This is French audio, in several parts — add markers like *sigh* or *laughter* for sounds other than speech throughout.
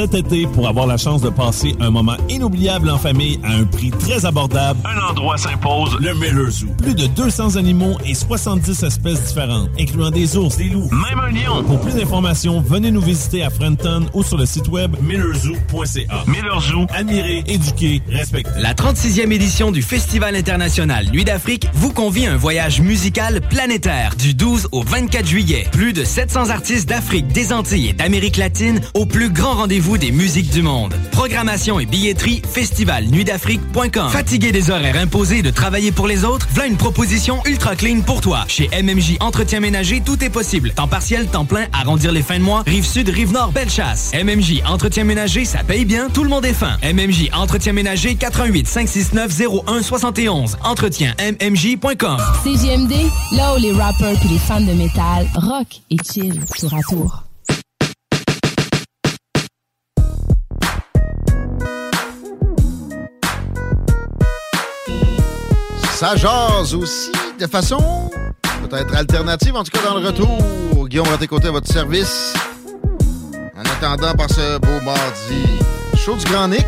Cet été, pour avoir la chance de passer un moment inoubliable en famille à un prix très abordable, un endroit s'impose, le Miller Zoo. Plus de 200 animaux et 70 espèces différentes, incluant des ours, des loups, même un lion. Pour plus d'informations, venez nous visiter à Frenton ou sur le site web millerzoo.ca. Miller Zoo, admirer, éduquer, respecter. La 36e édition du Festival international Nuit d'Afrique vous convie à un voyage musical planétaire du 12 au 24 juillet. Plus de 700 artistes d'Afrique, des Antilles et d'Amérique latine au plus grand rendez-vous des musiques du monde. Programmation et billetterie festivalnuitdafrique.com. Fatigué des horaires imposés de travailler pour les autres, voilà une proposition ultra clean pour toi. Chez MMJ Entretien Ménager, tout est possible. Temps partiel, temps plein, arrondir les fins de mois, rive sud, rive nord, belle chasse. MMJ Entretien Ménager, ça paye bien, tout le monde est fin. MMJ Entretien Ménager 88 569 01 71. Entretien MMJ.com. CGMD, là où les rappers puis les fans de métal rock et chill tour à tour. Ça jase aussi de façon peut-être alternative, en tout cas dans le retour. Guillaume Raté-Côté à votre service. En attendant par ce beau mardi chaud du Grand Nick,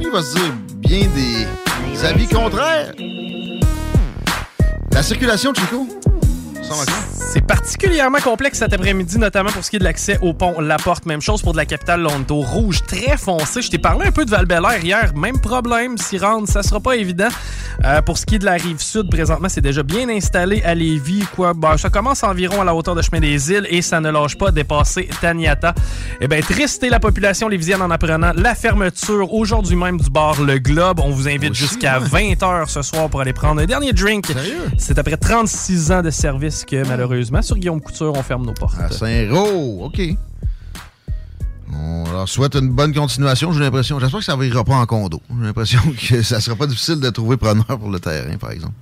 il va se dire bien des avis contraires. La circulation, Chico, c'est particulièrement complexe cet après-midi, notamment pour ce qui est de l'accès au pont La Porte. Même chose pour de la capitale Londo. Rouge très foncé. Je t'ai parlé un peu de val hier. Même problème. S'y rendre, ça sera pas évident. Euh, pour ce qui est de la rive sud, présentement, c'est déjà bien installé à Lévis. Quoi. Ça commence environ à la hauteur de Chemin des Îles et ça ne lâche pas dépasser Taniata. Eh bien, triste la population lévisienne en apprenant la fermeture aujourd'hui même du bar Le Globe. On vous invite jusqu'à 20h ce soir pour aller prendre un dernier drink. C'est après 36 ans de service que malheureusement, sur Guillaume Couture, on ferme nos portes. À Saint-Roch, OK. On leur souhaite une bonne continuation, j'ai l'impression. J'espère que ça ne ira pas en condo. J'ai l'impression *laughs* que ça sera pas difficile de trouver preneur pour le terrain, par exemple.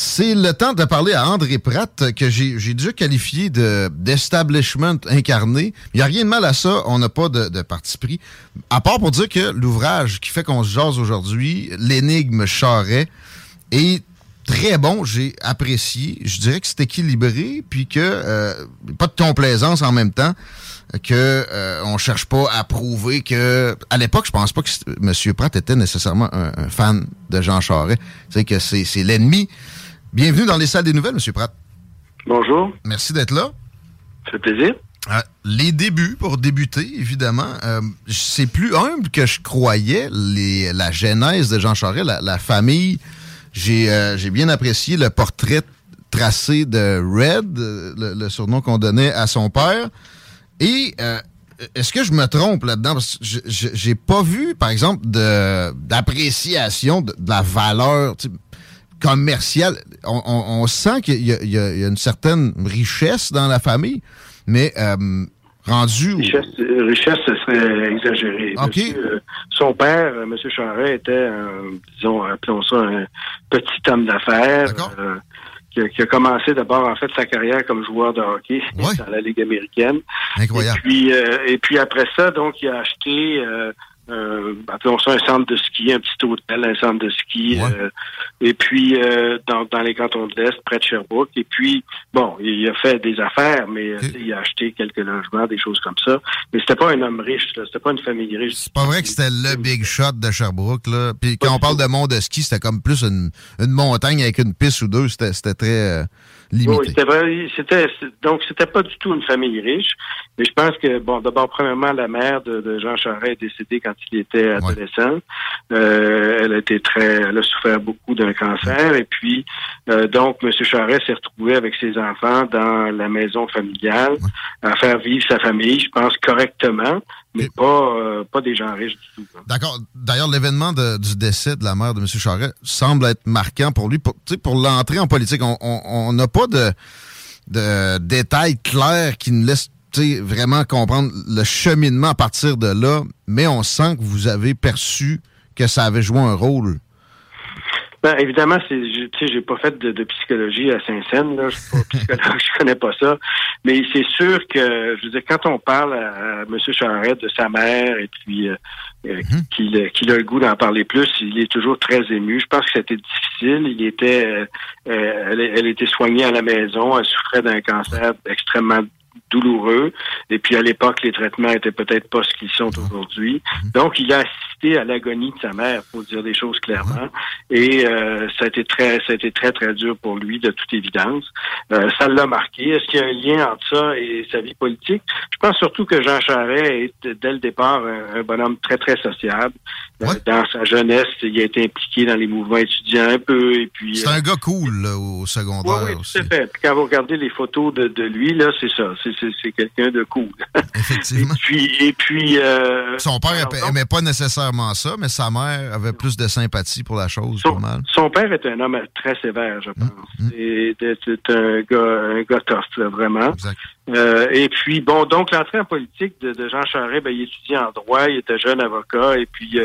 C'est le temps de parler à André Pratt, que j'ai déjà qualifié d'establishment incarné. Il n'y a rien de mal à ça, on n'a pas de, de, parti pris. À part pour dire que l'ouvrage qui fait qu'on se jase aujourd'hui, L'énigme Charret, est très bon, j'ai apprécié. Je dirais que c'est équilibré, puis que euh, pas de complaisance en même temps, que euh, on cherche pas à prouver que. À l'époque, je pense pas que M. Pratt était nécessairement un, fan de Jean Charest. C'est que c'est l'ennemi. Bienvenue dans les salles des nouvelles, M. Pratt. Bonjour. Merci d'être là. Ça fait plaisir. Euh, les débuts, pour débuter, évidemment, c'est plus humble que je croyais, les, la genèse de Jean Charest, la famille euh, j'ai bien apprécié le portrait tracé de Red, le, surnom qu'on donnait à son père. Et euh, est-ce que je me trompe là-dedans? Parce que j'ai pas vu, par exemple, d'appréciation de, la valeur commerciale. On, sent qu'il y, y, a une certaine richesse dans la famille, mais euh, rendu. Richesse, richesse, ce serait exagéré. Euh, son père, euh, M. Charret, était, un, disons, appelons ça un petit homme d'affaires. Euh, qui, a, commencé d'abord en fait sa carrière comme joueur de hockey dans la Ligue américaine. Incroyable. Et puis, et puis après ça, donc, il a acheté euh, appelons ça un centre de ski, un petit hôtel, un centre de ski, euh, et puis euh, dans, dans les cantons de l'Est, près de Sherbrooke. Et puis, bon, il a fait des affaires, mais euh, il a acheté quelques logements, des choses comme ça. Mais c'était pas un homme riche, c'était pas une famille riche. C'est pas vrai que c'était le big shot de Sherbrooke, là. Puis quand on parle de mont de ski, c'était comme plus une, une montagne avec une piste ou deux, c'était très... Oui, c'était vrai. C'était donc c'était pas du tout une famille riche. Mais je pense que bon, d'abord premièrement, la mère de, Jean Charest est décédée quand il était adolescent. Euh, elle a été très, elle a souffert beaucoup d'un cancer. Et puis euh, donc M. Charest s'est retrouvé avec ses enfants dans la maison familiale à faire vivre sa famille, je pense correctement mais pas, euh, pas des gens riches du tout. D'accord. D'ailleurs, l'événement du décès de la mère de M. Charest semble être marquant pour lui. Pour, pour l'entrée en politique, on n'a pas de, de détails clairs qui nous laissent vraiment comprendre le cheminement à partir de là, mais on sent que vous avez perçu que ça avait joué un rôle. Ben, évidemment, c'est, tu sais, j'ai pas fait de, psychologie à Saint-Saëns, là. Je suis pas psychologue, *laughs* je connais pas ça. Mais c'est sûr que, je veux dire, quand on parle à, M. Charette de sa mère et puis euh, euh, mhm. qu'il, a le goût d'en parler plus, il est toujours très ému. Je pense que c'était difficile. Il était, euh, elle, elle était soignée à la maison. Elle souffrait d'un cancer extrêmement douloureux. Et puis à l'époque, les traitements étaient peut-être pas ce qu'ils sont aujourd'hui. Donc, il a assisté à l'agonie de sa mère, pour dire des choses clairement. Et euh, ça a été très, ça a été très très dur pour lui, de toute évidence. Euh, ça l'a marqué. Est-ce qu'il y a un lien entre ça et sa vie politique? Je pense surtout que Jean Charest est dès le départ un, bonhomme très très sociable. Euh, dans sa jeunesse, il a été impliqué dans les mouvements étudiants un peu. Et puis c'est un gars cool au secondaire. Oui, oui tout à fait. quand vous regardez les photos de, de lui, là, c'est ça c'est quelqu'un de cool. Effectivement. *laughs* et puis, et puis euh, son père n'aimait pas nécessairement ça, mais sa mère avait plus de sympathie pour la chose, son, mal. Son père était un homme très sévère, je pense. Hum, hum. C'est un gars, un gars tough, vraiment. Euh, et puis, bon, donc l'entrée en politique de, Jean Charest, ben, il étudiait en droit, il était jeune avocat, et puis euh,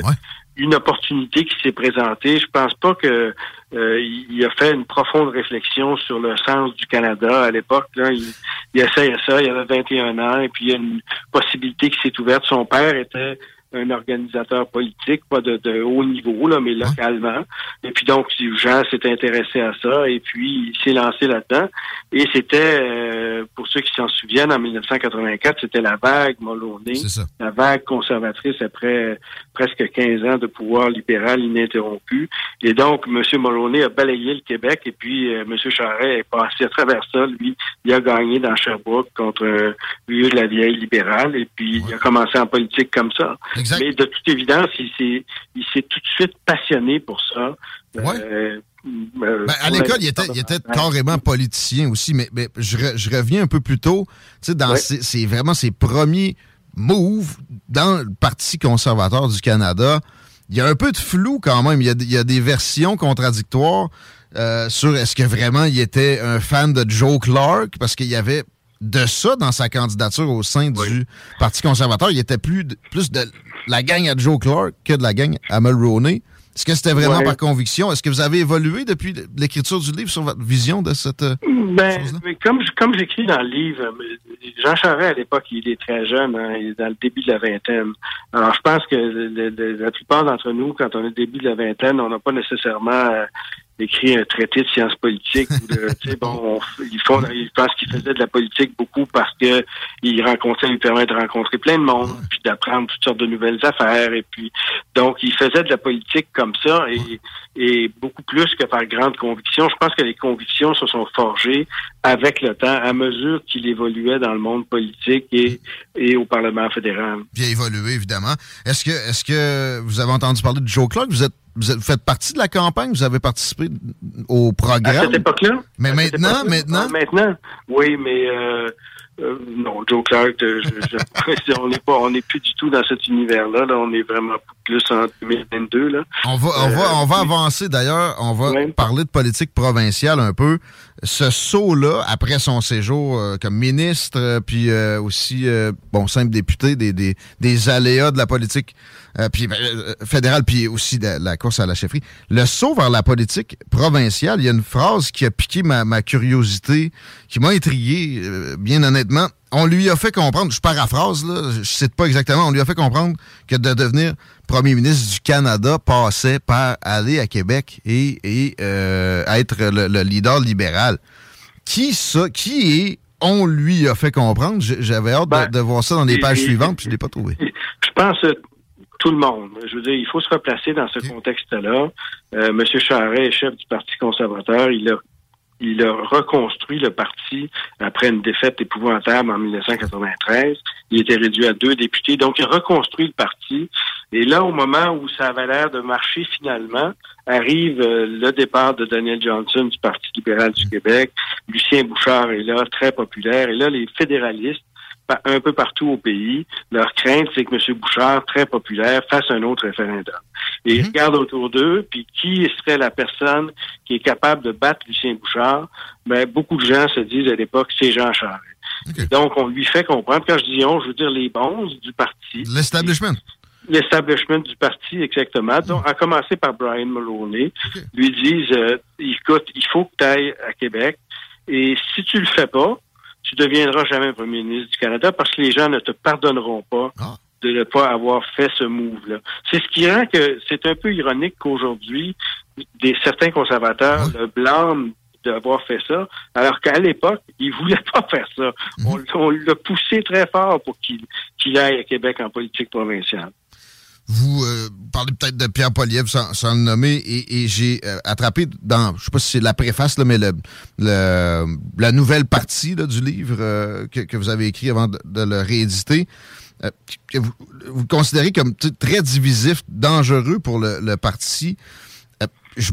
une opportunité qui s'est présentée. Je pense pas que euh, il a fait une profonde réflexion sur le sens du Canada à l'époque. Il, il essayait ça, il avait 21 ans, et puis il y a une possibilité qui s'est ouverte. Son père était un organisateur politique, pas de, de, haut niveau, là, mais localement. Et puis donc, Jean s'est intéressé à ça et puis il s'est lancé là-dedans. Et c'était, euh, pour ceux qui s'en souviennent, en 1984, c'était la vague Moloney, la vague conservatrice après presque 15 ans de pouvoir libéral ininterrompu. Et donc, M. Moloney a balayé le Québec et puis euh, M. Charest est passé à travers ça. Lui, il a gagné dans Sherbrooke contre vieux de la vieille libérale et puis il a commencé en politique comme ça. Mais de toute évidence, il s'est, tout de suite passionné pour ça. Euh, euh, ben, à l'école, il était, il était carrément politicien aussi, mais, mais je, je, reviens un peu plus tôt. Dans c'est vraiment ses premiers moves dans le Parti conservateur du Canada. Il y a un peu de flou quand même. Il y a, il y a des versions contradictoires euh, sur est-ce que vraiment il était un fan de Joe Clark, parce qu'il y avait de ça dans sa candidature au sein du Parti conservateur. Il était plus de, plus de la gang à Joe Clark que de la gang à Mulroney. Est-ce que c'était vraiment par conviction? Est-ce que vous avez évolué depuis l'écriture du livre sur votre vision de cette euh, ben, Comme, comme j'écris dans le livre, euh, Jean Charest, à l'époque, il est très jeune, hein, il est dans le début de la vingtaine. Alors, je pense que la plupart d'entre nous, quand on est au début de la vingtaine, on n'a pas nécessairement euh, écrit un traité de sciences politiques. bon, ils font, ils pensent qu'il faisait de la politique beaucoup parce que il rencontrait, lui permet de rencontrer plein de monde, puis d'apprendre toutes sortes de nouvelles affaires. Et puis, donc, il faisait de la politique comme ça et, et beaucoup plus que par grande conviction. Je pense que les convictions se sont forgées avec le temps, à mesure qu'il évoluait dans le monde politique et, et au Parlement fédéral. Bien évolué, évidemment. Est-ce que, est-ce que vous avez entendu parler de Joe Clark? Vous êtes vous, faites partie de la campagne, vous avez participé au programme. À cette époque-là? Mais maintenant, maintenant? Ah, maintenant, oui, mais euh, euh, non, Joe Clark, euh, *laughs* on n'est pas, on n'est plus du tout dans cet univers-là. Là, on est vraiment plus en 2022. Là. On va, on va, on va avancer d'ailleurs. On va parler de politique provinciale un peu. Ce saut-là, après son séjour comme ministre, puis aussi, bon, simple député, des, des, des aléas de la politique euh, puis ben, euh, fédéral, puis aussi de, la course à la chefferie. Le saut vers la politique provinciale, il y a une phrase qui a piqué ma, curiosité, qui m'a intrigué, euh, bien honnêtement. On lui a fait comprendre, je paraphrase, là, je cite pas exactement, on lui a fait comprendre que de devenir premier ministre du Canada passait par aller à Québec et, euh, être le, leader libéral. Qui ça, qui est, on lui a fait comprendre, j'avais hâte de, ben, voir ça dans les pages suivantes, puis je l'ai pas trouvé. Je pense tout le monde. Je veux dire, il faut se replacer dans ce contexte-là. Euh, M. Charret est chef du Parti conservateur. Il a il a reconstruit le parti après une défaite épouvantable en 1993. Il était réduit à deux députés. Donc, il a reconstruit le parti. Et là, au moment où ça avait l'air de marcher finalement, arrive euh, le départ de Daniel Johnson du Parti libéral du Québec. Lucien Bouchard est là, très populaire. Et là, les fédéralistes un peu partout au pays. Leur crainte, c'est que M. Bouchard, très populaire, fasse un autre référendum. Et ils mhm. regardent autour d'eux, puis qui serait la personne qui est capable de battre Lucien Bouchard? Ben, beaucoup de gens se disent à l'époque, c'est Jean Charest. Donc, on lui fait comprendre, quand je dis on, je veux dire les bons du parti. L'establishment. L'establishment du parti, exactement. Donc, à commencer par Brian Mulroney, lui disent, euh, écoute, il faut que tu ailles à Québec, et si tu le fais pas, tu deviendras jamais premier ministre du Canada parce que les gens ne te pardonneront pas ah. de ne pas avoir fait ce move-là. C'est ce qui rend que c'est un peu ironique qu'aujourd'hui, des certains conservateurs le blâment d'avoir fait ça, alors qu'à l'époque, ils voulaient pas faire ça. Mhm. On, l'a poussé très fort pour qu'il aille à Québec en politique provinciale. Vous euh, parlez peut-être de Pierre Poliev sans, le nommer, et, j'ai euh, attrapé dans, je sais pas si c'est la préface, là, mais le, la nouvelle partie du livre euh, que, vous avez écrit avant de, le rééditer, que vous, considérez comme très divisif, dangereux pour le, parti.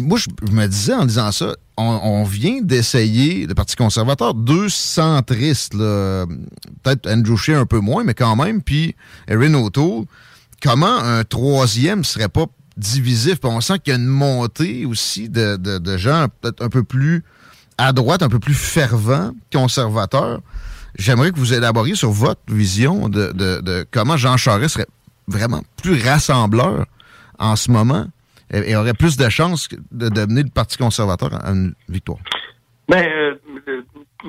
moi, je, me disais en disant ça, on, vient d'essayer, le Parti conservateur, deux centristes, peut-être Andrew Scheer un peu moins, mais quand même, puis Erin O'Toole, comment un troisième serait pas divisif? on sent qu'il y a une montée aussi de, gens peut-être un peu plus à droite, un peu plus fervents, conservateurs. J'aimerais que vous élaboriez sur votre vision de, comment Jean Charest serait vraiment plus rassembleur en ce moment et, aurait plus de chances de, devenir le Parti conservateur à une victoire. Ben, euh,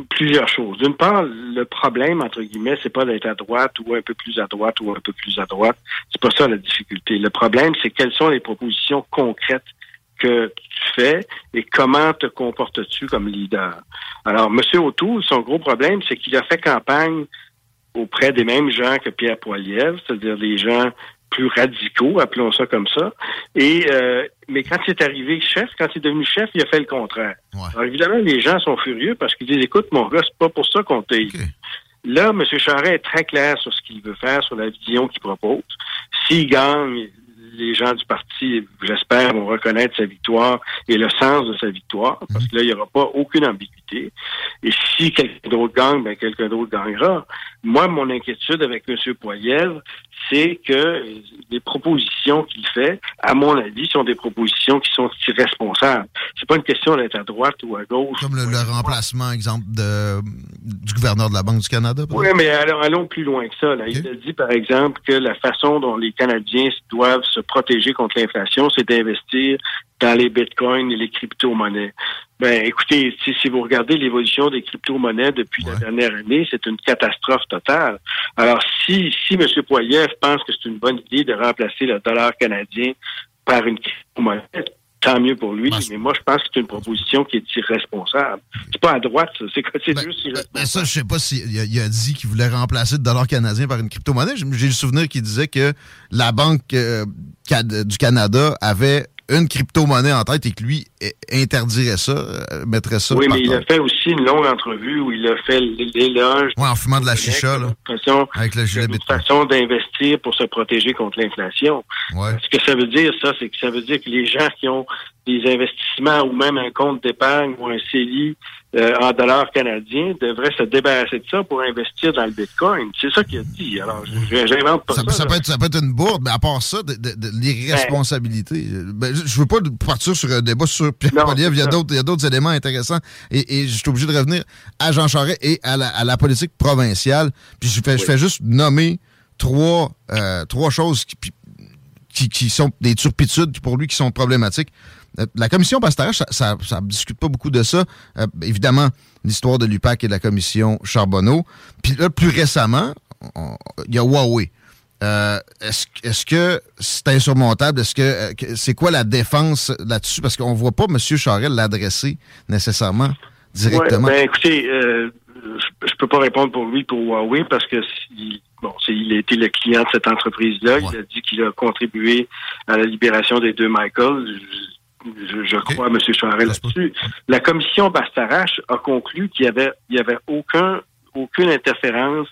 plusieurs choses. D'une part, le problème, entre guillemets, c'est pas d'être à droite ou un peu plus à droite ou un peu plus à droite. C'est pas ça la difficulté. Le problème, c'est quelles sont les propositions concrètes que tu fais et comment te comportes-tu comme leader. Alors, M. O'Toole, son gros problème, c'est qu'il a fait campagne auprès des mêmes gens que Pierre Poilievre, c'est-à-dire des gens plus radicaux, appelons ça comme ça. Et euh, mais quand il est arrivé chef, quand il est devenu chef, il a fait le contraire. Alors évidemment, les gens sont furieux parce qu'ils disent écoute, mon gars, c'est pas pour ça qu'on t'a Là, M. Charest est très clair sur ce qu'il veut faire, sur la vision qu'il propose. S'il gagne, les gens du parti, j'espère, vont reconnaître sa victoire et le sens de sa victoire, parce que là, il n'y aura pas aucune ambiguïté. Et si quelqu'un d'autre gagne, ben quelqu'un d'autre gagnera. Moi, mon inquiétude avec M. Poilievre, c'est que les propositions qu'il fait, à mon avis, sont des propositions qui sont irresponsables. C'est pas une question d'être à droite ou à gauche. Comme le, remplacement, exemple, de, du gouverneur de la Banque du Canada. Oui, mais allons, plus loin que ça. Là. Il a dit, par exemple, que la façon dont les Canadiens doivent se protéger contre l'inflation, c'est d'investir dans les bitcoins et les crypto-monnaies. Ben, écoutez, si, vous regardez l'évolution des crypto-monnaies depuis la dernière année, c'est une catastrophe totale. Alors, si, si M. Poiliev pense que c'est une bonne idée de remplacer le dollar canadien par une crypto-monnaie, tant mieux pour lui, mais moi, je pense que c'est une proposition qui est irresponsable. C'est pas à droite, ça. C'est ben, juste irresponsable. Ben, ça, je sais pas s'il a, dit qu'il voulait remplacer le dollar canadien par une crypto-monnaie. J'ai le souvenir qu'il disait que la Banque euh, du Canada avait une crypto-monnaie en tête et que lui interdirait ça, euh, mettrait ça. Oui, mais il a fait aussi une longue entrevue où il a fait l'éloge. Oui, en fumant de la chicha, là. Façon, avec le gilet une façon d'investir pour se protéger contre l'inflation. Ce que ça veut dire, ça, c'est que ça veut dire que les gens qui ont des investissements ou même un compte d'épargne ou un CELI euh, en dollars canadiens devraient se débarrasser de ça pour investir dans le Bitcoin. C'est ça qu'il a dit. Alors, j'invente pas ça. Ça, peut être, ça peut être une bourde, mais à part ça, de, de, l'irresponsabilité. Ben, je veux pas partir sur un débat sur Pierre Poliev. Il y a d'autres éléments intéressants. Et, je suis obligé de revenir à Jean Charest et à la, politique provinciale. Puis je fais, je fais juste nommer trois, euh, trois choses qui, qui, qui sont des turpitudes pour lui qui sont problématiques la commission Bastarache, ça ne discute pas beaucoup de ça. évidemment, l'histoire de l'UPAC et de la commission Charbonneau. Puis là, plus récemment, il y a Huawei. est-ce, que c'est insurmontable? Est-ce que c'est quoi la défense là-dessus? Parce qu'on ne voit pas M. Charel l'adresser nécessairement directement. ben, écoutez, je peux pas répondre pour lui, pour Huawei, parce que bon, il a été le client de cette entreprise-là. Il a dit qu'il a contribué à la libération des deux Michael. Je, crois M. Charest là-dessus. La commission Bastarache a conclu qu'il y avait, il y avait aucun, aucune interférence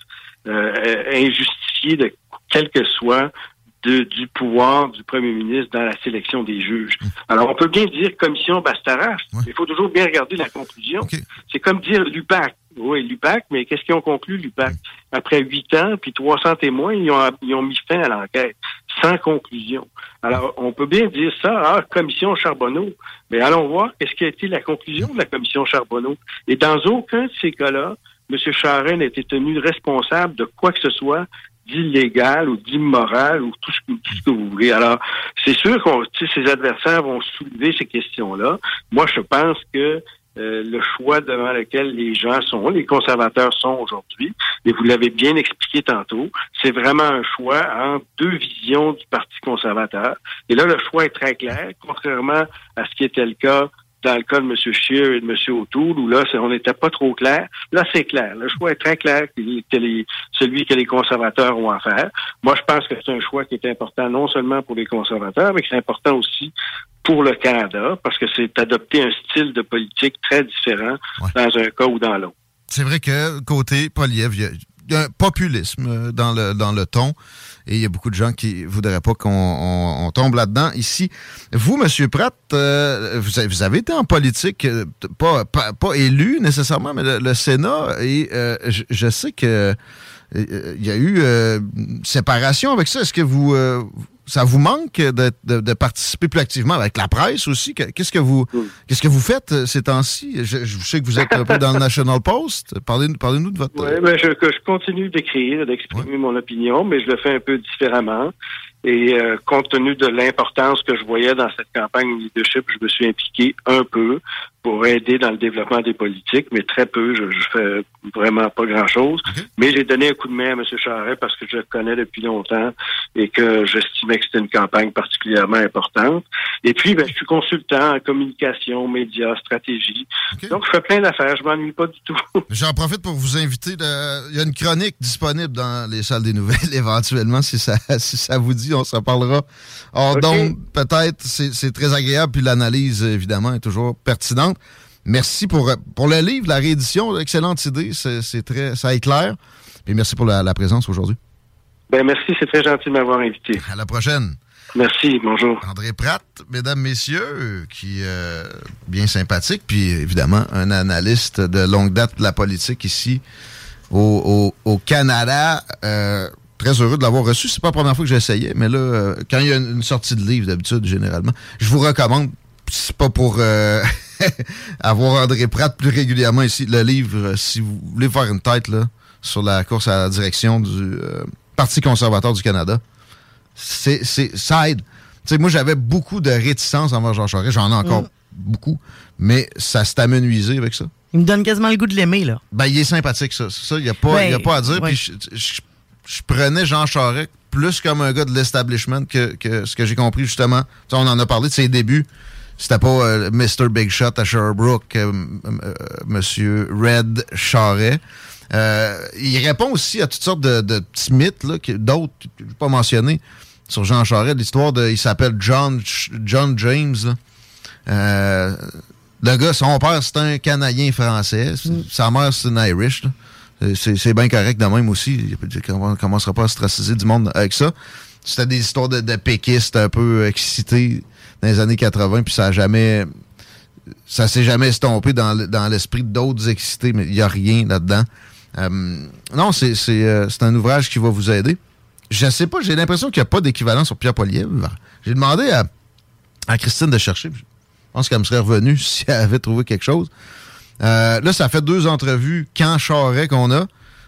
euh, injustifiée de quel que soit du pouvoir du premier ministre dans la sélection des juges. Hum. Alors, on peut bien dire commission Bastarache, il faut toujours bien regarder la conclusion. C'est comme dire l'UPAC. Oui, l'UPAC, mais qu'est-ce qu'ils ont conclu, l'UPAC? Après huit ans, puis 300 témoins, ils ont, ils ont mis fin à l'enquête, sans conclusion. Alors, on peut bien dire ça, ah, commission Charbonneau. Mais allons voir qu'est-ce qui a été la conclusion de la commission Charbonneau? Et dans aucun de ces cas-là, M. Charest n'a été tenu responsable de quoi que ce soit d'illégal ou d'immoral ou tout ce, tout ce, que vous voulez. Alors, c'est sûr que ses adversaires vont soulever ces questions-là. Moi, je pense que euh, le choix devant lequel les gens sont, les conservateurs sont aujourd'hui, et vous l'avez bien expliqué tantôt, c'est vraiment un choix entre deux visions du Parti conservateur. Et là, le choix est très clair, contrairement à ce qui était le cas dans le cas de M. Scheer et de M. O'Toole, où là, on n'était pas trop clair. Là, c'est clair. Le choix est très clair, celui que les conservateurs ont à faire. Moi, je pense que c'est un choix qui est important non seulement pour les conservateurs, mais que c'est important aussi pour le Canada, parce que c'est adopter un style de politique très différent dans un cas ou dans l'autre. C'est vrai que côté Poliev, y, a un populisme euh, dans le, dans le ton. Et il y a beaucoup de gens qui voudraient pas qu'on tombe là-dedans ici. Vous, Monsieur Pratt, euh, vous, avez été en politique, euh, pas, pas, élu nécessairement, mais le, Sénat, et je, je, sais que il y a eu une séparation avec ça. Est-ce que vous ça vous manque de, participer plus activement avec la presse aussi? Qu'est-ce que vous qu'est-ce que vous faites euh, ces temps-ci? Je, sais que vous êtes un peu dans le *laughs* National Post. Parlez-nous parlez de votre. Oui, ben je, je continue d'écrire, d'exprimer mon opinion, mais je le fais un peu différemment. Et euh, compte tenu de l'importance que je voyais dans cette campagne de leadership, je me suis impliqué un peu pour aider dans le développement des politiques, mais très peu. Je, je fais vraiment pas grand-chose. Mais j'ai donné un coup de main à M. Charret parce que je le connais depuis longtemps et que j'estimais que c'était une campagne particulièrement importante. Et puis, ben, je suis consultant en communication, médias, stratégie. Donc, je fais plein d'affaires. Je m'ennuie pas du tout. *laughs* J'en profite pour vous inviter. Il y a une chronique disponible dans les salles des nouvelles, *laughs* éventuellement, si ça, *laughs* si ça vous dit on s'en parlera. donc, peut-être, c'est très agréable, puis l'analyse, évidemment, est toujours pertinente. Merci pour, pour le livre, la réédition, excellente idée, c'est très, ça éclaire. Et merci pour la, présence aujourd'hui. Ben merci, c'est très gentil de m'avoir invité. À la prochaine. Merci, bonjour. André Pratt, mesdames, messieurs, qui euh, bien sympathique, puis évidemment un analyste de longue date de la politique ici au, Canada. Euh, très heureux de l'avoir reçu. C'est pas la première fois que j'essayais, mais là, euh, quand il y a une, sortie de livre, d'habitude, généralement, je vous recommande, c'est pas pour euh, *laughs* avoir André Pratt plus régulièrement ici, le livre, euh, si vous voulez faire une tête là, sur la course à la direction du Parti conservateur du Canada, c'est, ça aide. sais, moi, j'avais beaucoup de réticence envers Jean Charest. J'en ai encore mm. beaucoup. Mais ça s'est amenuisé avec ça. Il me donne quasiment le goût de l'aimer, là. Ben, il est sympathique, ça. Ça, il n'y a, pas, a pas à dire. Puis je, je prenais Jean Charest plus comme un gars de l'establishment que, ce que j'ai compris justement. on en a parlé de ses débuts. C'était pas euh, Mr. Big Shot à Sherbrooke, euh, euh, Monsieur Red Charest. il répond aussi à toutes sortes de, petits mythes, d'autres, je ne pas mentionner, sur Jean Charest. L'histoire de. Il s'appelle John, John James. le gars, son père, c'est un Canadien français. Mm. Sa mère, c'est une Irish. Euh, c'est bien correct de même aussi. On ne commencera pas à straciser du monde avec ça. C'était des histoires de, de péquistes un peu excités dans les années 80, puis ça a jamais. Ça s'est jamais estompé dans, l'esprit d'autres excités, mais il n'y a rien là-dedans. Euh, non, euh, c'est un ouvrage qui va vous aider. Je sais pas, j'ai l'impression qu'il n'y a pas d'équivalent sur Pierre Poilievre. J'ai demandé à, à Christine de chercher. Je pense qu'elle me serait revenue *laughs* si elle avait trouvé quelque chose. Euh, là, ça fait deux entrevues quand Charret qu'on a.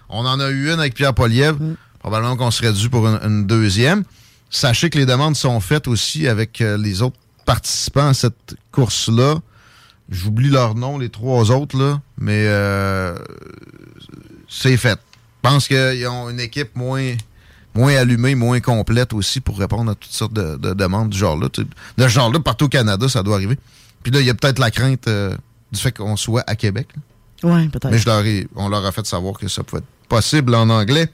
On en a eu une avec Pierre Poliev. Mm. Probablement qu'on serait dû pour une, deuxième. Sachez que les demandes sont faites aussi avec euh, les autres participants à cette course-là. J'oublie leur nom, les trois autres, là, mais euh, c'est fait. Je pense qu'ils ont une équipe moins, moins allumée, moins complète aussi pour répondre à toutes sortes de, demandes du genre-là. De ce genre-là, partout au Canada, ça doit arriver. Puis là, il y a peut-être la crainte euh, du fait qu'on soit à Québec. Oui, peut-être. Mais je leur on leur a fait savoir que ça pouvait être possible en anglais.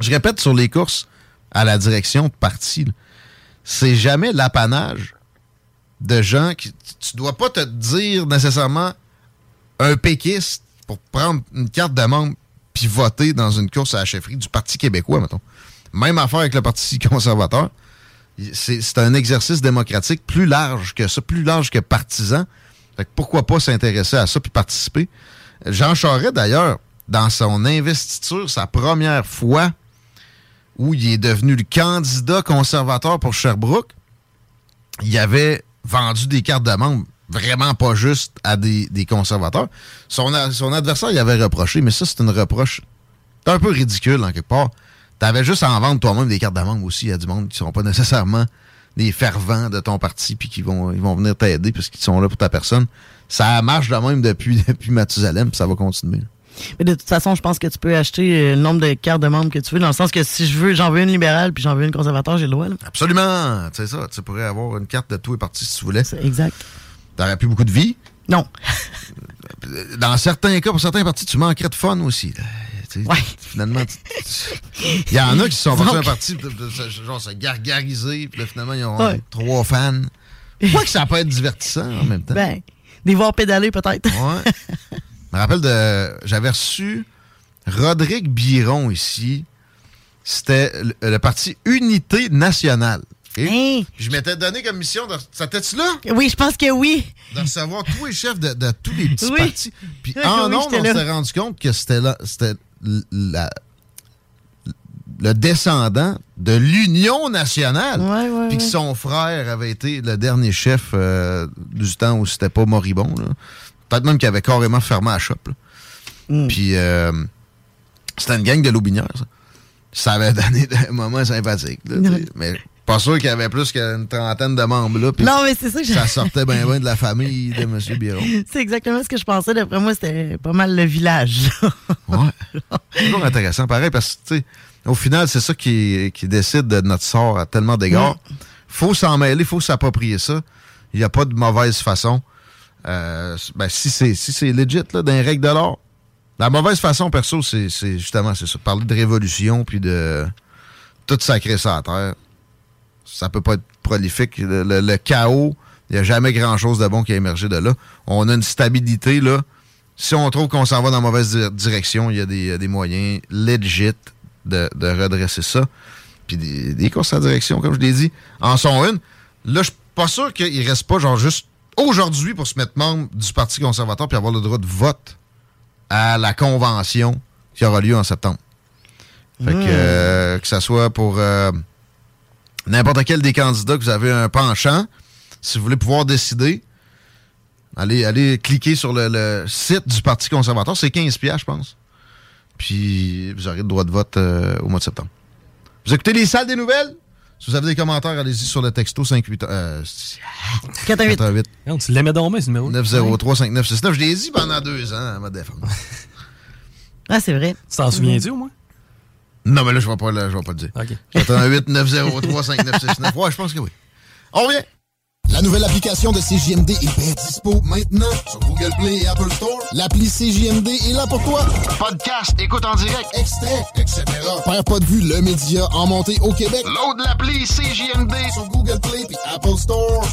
Je répète sur les courses à la direction de parti, c'est jamais l'apanage de gens qui. Tu dois pas te dire nécessairement un péquiste pour prendre une carte de membre puis voter dans une course à la chefferie du Parti québécois, mettons. Même affaire avec le Parti *laughs* conservateur. C'est un exercice démocratique plus large que ça, plus large que partisan. Fait pourquoi pas s'intéresser à ça puis participer? Jean Charest, d'ailleurs, dans son investiture, sa première fois où il est devenu le candidat conservateur pour Sherbrooke, il avait vendu des cartes de membres vraiment pas juste à des, conservateurs. Son, son adversaire il avait reproché, mais ça, c'est une reproche un peu ridicule en quelque part. T'avais juste à en vendre toi-même des cartes de membres aussi à du monde qui ne seront pas *laughs* nécessairement des fervents de ton parti puis qui vont, ils vont venir t'aider parce qu'ils sont là pour ta personne. Ça marche de même depuis, *laughs* depuis Mathusalem, ça va continuer. Mais de toute façon, je pense que tu peux acheter euh, le nombre de cartes de membres que tu veux, dans le sens que si je veux, j'en veux une libérale puis j'en veux une conservateur, j'ai le droit. Absolument, c'est ça. Tu pourrais avoir une carte de tous les partis si tu voulais. exact. T'aurais plus beaucoup de vie? Non. dans certains cas, pour certains partis, tu manquerais de fun aussi. Ouais. Finalement, il y en a qui se sont partis un parti, genre se gargariser, puis là, finalement, ils ont trois fans. Quoi que ça peut être divertissant en même temps. Ben, des voir pédaler peut-être. Ouais. Je me rappelle de. J'avais reçu Rodrigue Biron ici. C'était le, parti Unité Nationale. Hein? Je m'étais donné comme mission de. Ça tu là? Oui, je pense que oui. De recevoir tous les chefs de, tous les petits partis. Puis en on s'est rendu compte que c'était là. C'était la, le descendant de l'Union nationale. puis que son frère avait été le dernier chef euh, du temps où c'était pas moribond. Peut-être même qu'il avait carrément fermé la shop. Mm. Puis euh, c'était une gang de lobinières, ça. Ça avait *laughs* donné des moments sympathiques. mais pas sûr qu'il y avait plus qu'une trentaine de membres là. Non, mais c'est ça que Ça sortait bien bien de la famille de M. Biron. *laughs* C'est exactement ce que je pensais. D'après moi, c'était pas mal le village. ouais. *laughs* Toujours intéressant. Pareil, parce que, tu sais, au final, c'est ça qui, qui, décide de notre sort à tellement d'égards. Il mm. faut s'en mêler, il faut s'approprier ça. Il n'y a pas de mauvaise façon. Euh, ben, si c'est si c'est legit, là, dans les règles de l'art. La mauvaise façon, perso, c'est justement c'est ça. Parler de révolution puis de tout sacré ça à terre. Ça peut pas être prolifique. Le, chaos, il n'y a jamais grand-chose de bon qui a émergé de là. On a une stabilité, là. Si on trouve qu'on s'en va dans la mauvaise direction, il y a des, moyens legit de, redresser ça. Puis des, des courses à direction, comme je l'ai dit, en sont une. Là, je suis pas sûr qu'il reste pas genre juste aujourd'hui pour se mettre membre du Parti conservateur puis avoir le droit de vote à la convention qui aura lieu en septembre. Fait que, hmm. euh, que ça soit pour euh, n'importe quel des candidats que vous avez un penchant, si vous voulez pouvoir décider, allez, allez cliquer sur le, site du Parti conservateur. C'est 15 piastres, je pense. Puis vous aurez le droit de vote euh, au mois de septembre. Vous écoutez les salles des nouvelles? Si vous avez des commentaires, allez-y sur le texto 58... Euh, 418. tu l'aimais dans ce numéro. 903 5969. Je l'ai dit pendant deux ans à ma défense. ah, c'est vrai. Tu t'en souviens-tu au moins? Non, mais là, je ne vais, pas le dire. OK. 88 903 5969. Ouais, je pense que oui. On revient. La nouvelle application de CJMD est bien dispo maintenant sur Google Play et Apple Store. L'appli CJMD est là pour toi. Podcast, écoute en direct, extrait, etc. Père pas de vue, le média en montée au Québec. Load l'appli CJMD sur Google Play et Apple Store.